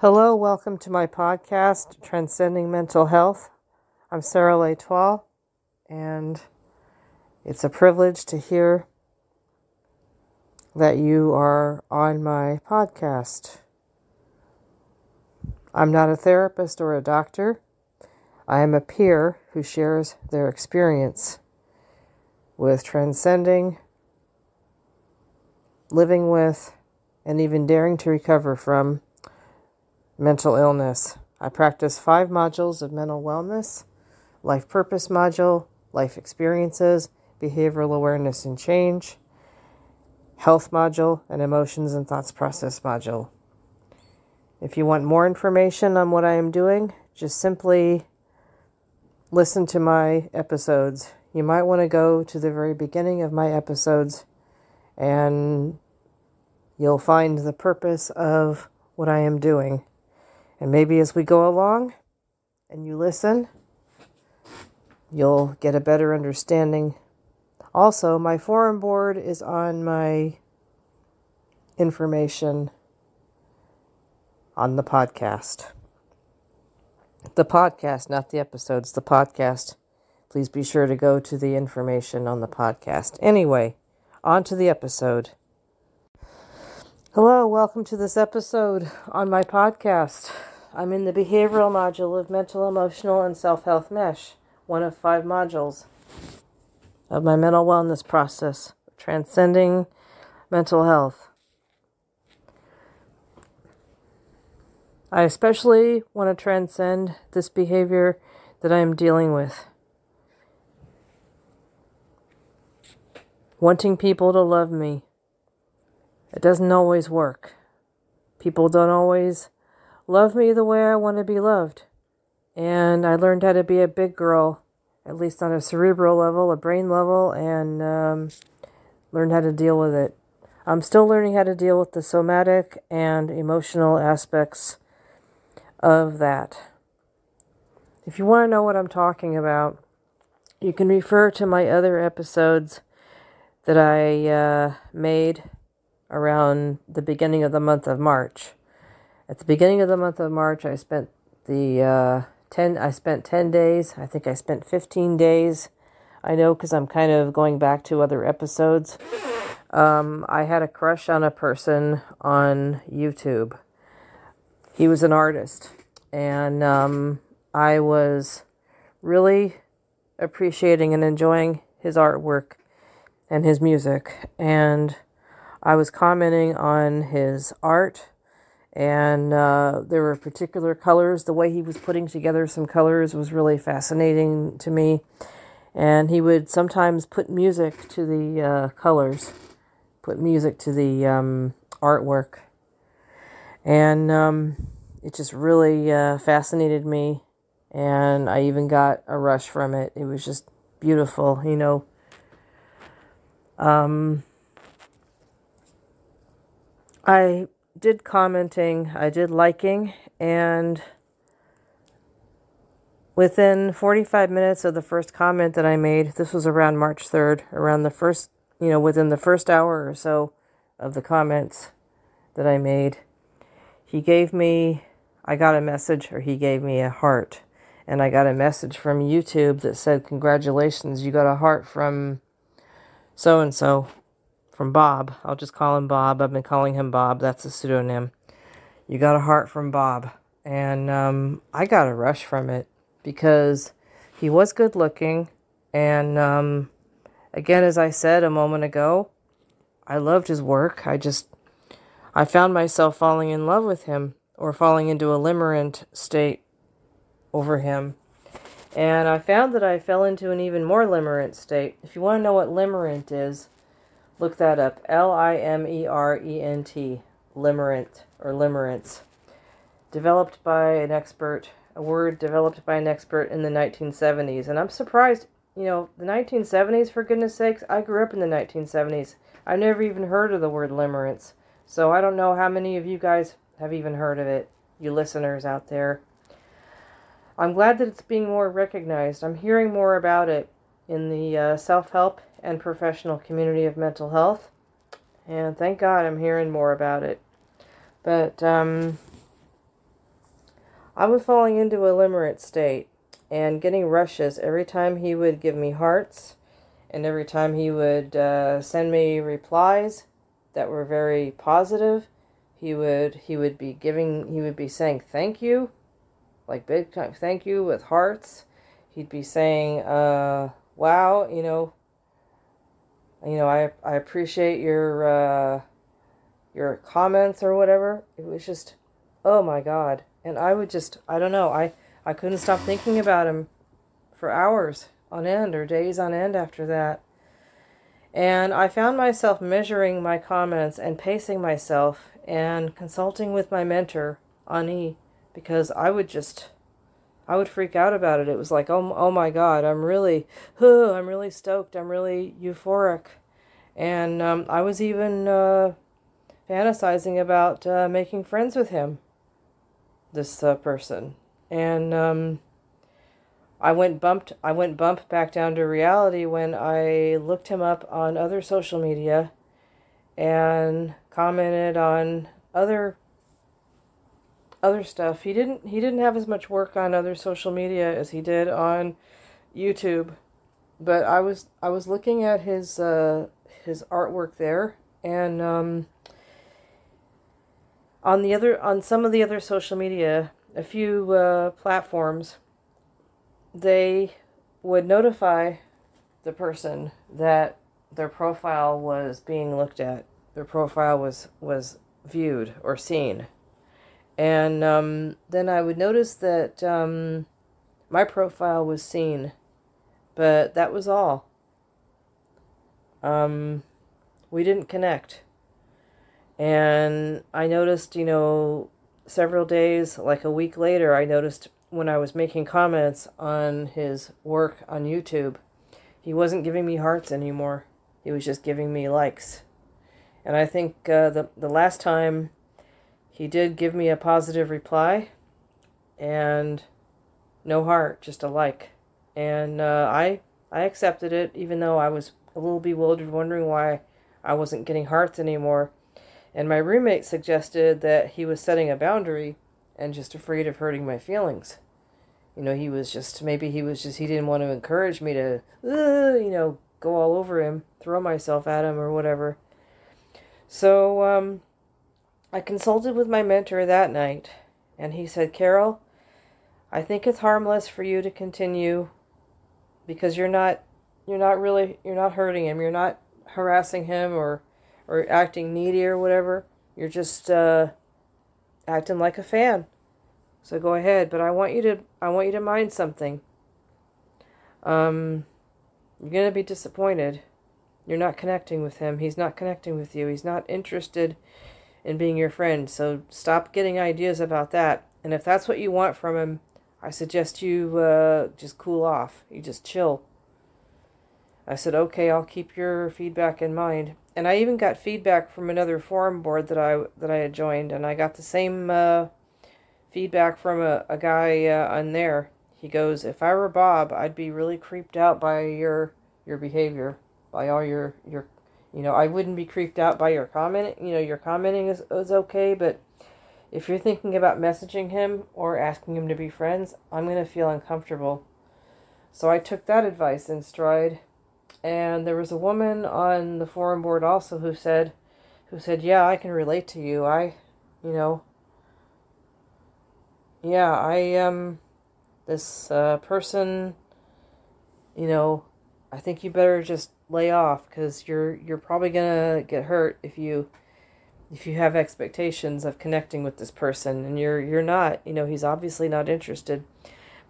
Hello, welcome to my podcast, Transcending Mental Health. I'm Sarah Latoile, and it's a privilege to hear that you are on my podcast. I'm not a therapist or a doctor. I am a peer who shares their experience with transcending, living with, and even daring to recover from mental illness. I practice five modules of mental wellness life purpose module, life experiences, behavioral awareness and change, health module, and emotions and thoughts process module. If you want more information on what I am doing, just simply listen to my episodes. You might want to go to the very beginning of my episodes and you'll find the purpose of what I am doing. And maybe as we go along and you listen, you'll get a better understanding. Also, my forum board is on my information on the podcast. The podcast, not the episodes, the podcast. Please be sure to go to the information on the podcast. Anyway, on to the episode. Hello, welcome to this episode on my podcast. I'm in the behavioral module of mental, emotional, and self health mesh, one of five modules of my mental wellness process, transcending mental health. I especially want to transcend this behavior that I am dealing with. Wanting people to love me. It doesn't always work. People don't always love me the way I want to be loved. And I learned how to be a big girl, at least on a cerebral level, a brain level, and um, learned how to deal with it. I'm still learning how to deal with the somatic and emotional aspects of that. If you want to know what I'm talking about, you can refer to my other episodes that I uh, made around the beginning of the month of March. At the beginning of the month of March, I spent the uh, 10 I spent 10 days. I think I spent 15 days. I know cuz I'm kind of going back to other episodes. Um, I had a crush on a person on YouTube. He was an artist and um, I was really appreciating and enjoying his artwork and his music and I was commenting on his art and uh, there were particular colors. The way he was putting together some colors was really fascinating to me. And he would sometimes put music to the uh, colors, put music to the um, artwork. And um, it just really uh, fascinated me. And I even got a rush from it. It was just beautiful, you know. Um, I did commenting, I did liking, and within 45 minutes of the first comment that I made, this was around March 3rd, around the first, you know, within the first hour or so of the comments that I made, he gave me, I got a message, or he gave me a heart. And I got a message from YouTube that said, Congratulations, you got a heart from so and so from Bob. I'll just call him Bob. I've been calling him Bob. That's a pseudonym. You got a heart from Bob. And um, I got a rush from it because he was good looking. And um, again, as I said a moment ago, I loved his work. I just, I found myself falling in love with him or falling into a limerent state over him. And I found that I fell into an even more limerent state. If you want to know what limerent is, Look that up. L I M E R E N T. Limerent or limerence. Developed by an expert, a word developed by an expert in the 1970s. And I'm surprised, you know, the 1970s, for goodness sakes, I grew up in the 1970s. I never even heard of the word limerence. So I don't know how many of you guys have even heard of it, you listeners out there. I'm glad that it's being more recognized. I'm hearing more about it in the uh, self help and professional community of mental health. And thank God I'm hearing more about it. But um, I was falling into a limerent state and getting rushes every time he would give me hearts and every time he would uh, send me replies that were very positive he would he would be giving he would be saying thank you like big time thank you with hearts he'd be saying uh, wow you know you know i i appreciate your uh, your comments or whatever. It was just oh my god. And i would just i don't know i i couldn't stop thinking about him for hours on end or days on end after that. And i found myself measuring my comments and pacing myself and consulting with my mentor ani because i would just i would freak out about it. It was like oh, oh my god i'm really i'm really stoked. I'm really euphoric. And um, i was even uh, fantasizing about uh, making friends with him, this uh, person, and um, I went bumped. I went bump back down to reality when I looked him up on other social media, and commented on other other stuff. He didn't. He didn't have as much work on other social media as he did on YouTube, but I was I was looking at his uh, his artwork there, and um, on the other on some of the other social media a few uh, platforms they would notify the person that their profile was being looked at their profile was was viewed or seen and um, then i would notice that um, my profile was seen but that was all um, we didn't connect and I noticed, you know, several days, like a week later, I noticed when I was making comments on his work on YouTube, he wasn't giving me hearts anymore. He was just giving me likes. And I think uh, the, the last time he did give me a positive reply and no heart, just a like. And uh, I, I accepted it, even though I was a little bewildered, wondering why I wasn't getting hearts anymore. And my roommate suggested that he was setting a boundary and just afraid of hurting my feelings. You know, he was just, maybe he was just, he didn't want to encourage me to, uh, you know, go all over him, throw myself at him or whatever. So, um, I consulted with my mentor that night, and he said, Carol, I think it's harmless for you to continue because you're not, you're not really, you're not hurting him, you're not harassing him or or acting needy or whatever. You're just uh, acting like a fan. So go ahead, but I want you to I want you to mind something. Um, you're gonna be disappointed. You're not connecting with him. He's not connecting with you. He's not interested in being your friend. So stop getting ideas about that. And if that's what you want from him, I suggest you uh, just cool off. You just chill. I said, okay, I'll keep your feedback in mind and I even got feedback from another forum board that I that I had joined, and I got the same uh, feedback from a, a guy uh, on there. He goes, "If I were Bob, I'd be really creeped out by your your behavior, by all your your, you know, I wouldn't be creeped out by your comment. You know, your commenting is is okay, but if you're thinking about messaging him or asking him to be friends, I'm gonna feel uncomfortable." So I took that advice in stride and there was a woman on the forum board also who said who said yeah i can relate to you i you know yeah i um this uh, person you know i think you better just lay off because you're you're probably gonna get hurt if you if you have expectations of connecting with this person and you're you're not you know he's obviously not interested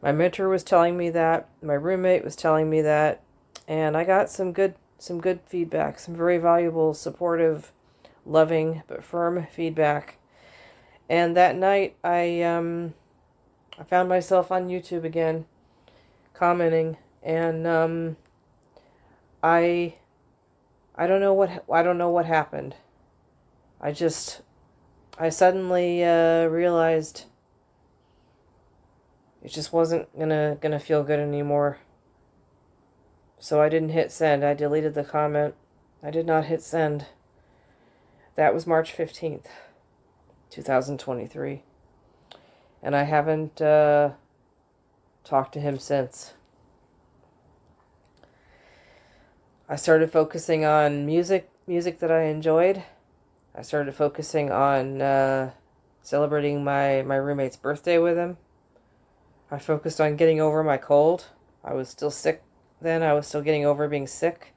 my mentor was telling me that my roommate was telling me that and I got some good some good feedback, some very valuable, supportive, loving but firm feedback. And that night, I um, I found myself on YouTube again, commenting, and um, I I don't know what I don't know what happened. I just I suddenly uh, realized it just wasn't gonna gonna feel good anymore. So I didn't hit send. I deleted the comment. I did not hit send. That was March 15th, 2023. And I haven't uh, talked to him since. I started focusing on music, music that I enjoyed. I started focusing on uh, celebrating my, my roommate's birthday with him. I focused on getting over my cold. I was still sick then. I was still getting over being sick.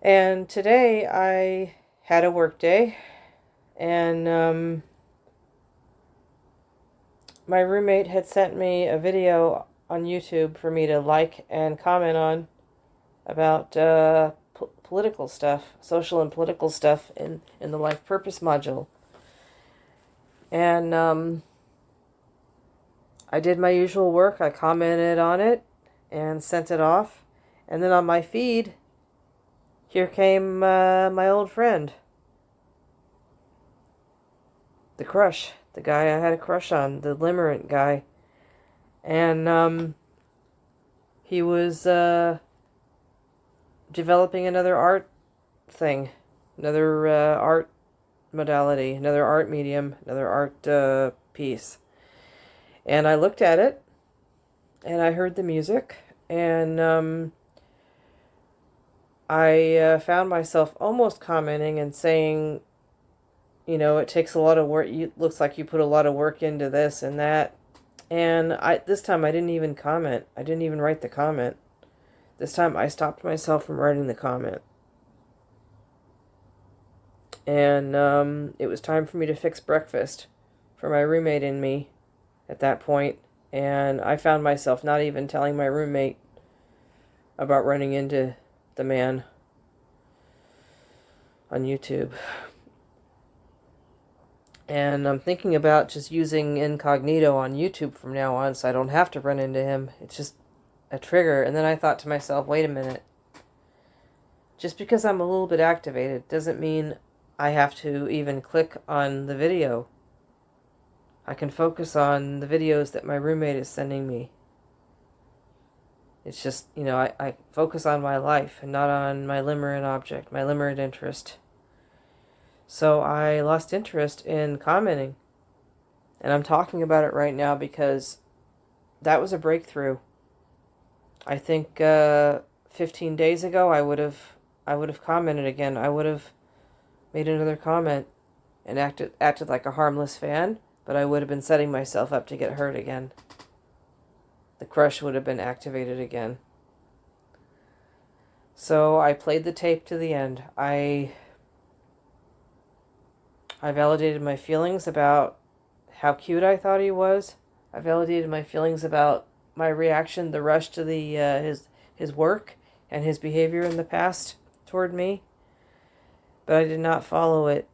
And today I had a work day and um, my roommate had sent me a video on YouTube for me to like and comment on about uh, po- political stuff, social and political stuff in, in the life purpose module. And um, I did my usual work. I commented on it and sent it off. And then on my feed, here came uh, my old friend, the crush, the guy I had a crush on, the limerent guy. And um, he was uh, developing another art thing, another uh, art modality, another art medium, another art uh, piece. And I looked at it and I heard the music and um, I uh, found myself almost commenting and saying, you know, it takes a lot of work. You looks like you put a lot of work into this and that. And I this time I didn't even comment. I didn't even write the comment. This time I stopped myself from writing the comment. And um, it was time for me to fix breakfast for my roommate and me at that point, and I found myself not even telling my roommate about running into the man on YouTube. And I'm thinking about just using incognito on YouTube from now on so I don't have to run into him. It's just a trigger. And then I thought to myself, wait a minute. Just because I'm a little bit activated doesn't mean I have to even click on the video. I can focus on the videos that my roommate is sending me. It's just, you know, I, I focus on my life and not on my limerent object, my limerent interest. So I lost interest in commenting. And I'm talking about it right now because that was a breakthrough. I think uh, 15 days ago I would have I would have commented again. I would have made another comment and acted acted like a harmless fan but I would have been setting myself up to get hurt again. The crush would have been activated again. So I played the tape to the end. I I validated my feelings about how cute I thought he was. I validated my feelings about my reaction, the rush to the uh, his his work and his behavior in the past toward me. But I did not follow it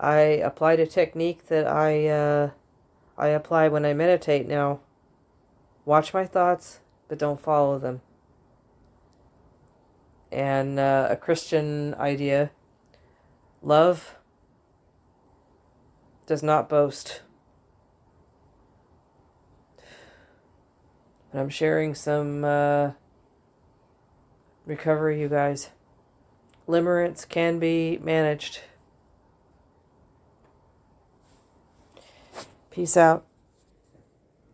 I applied a technique that I uh, I apply when I meditate now. Watch my thoughts, but don't follow them. And uh, a Christian idea love does not boast. But I'm sharing some uh, recovery, you guys. Limerence can be managed. Peace out.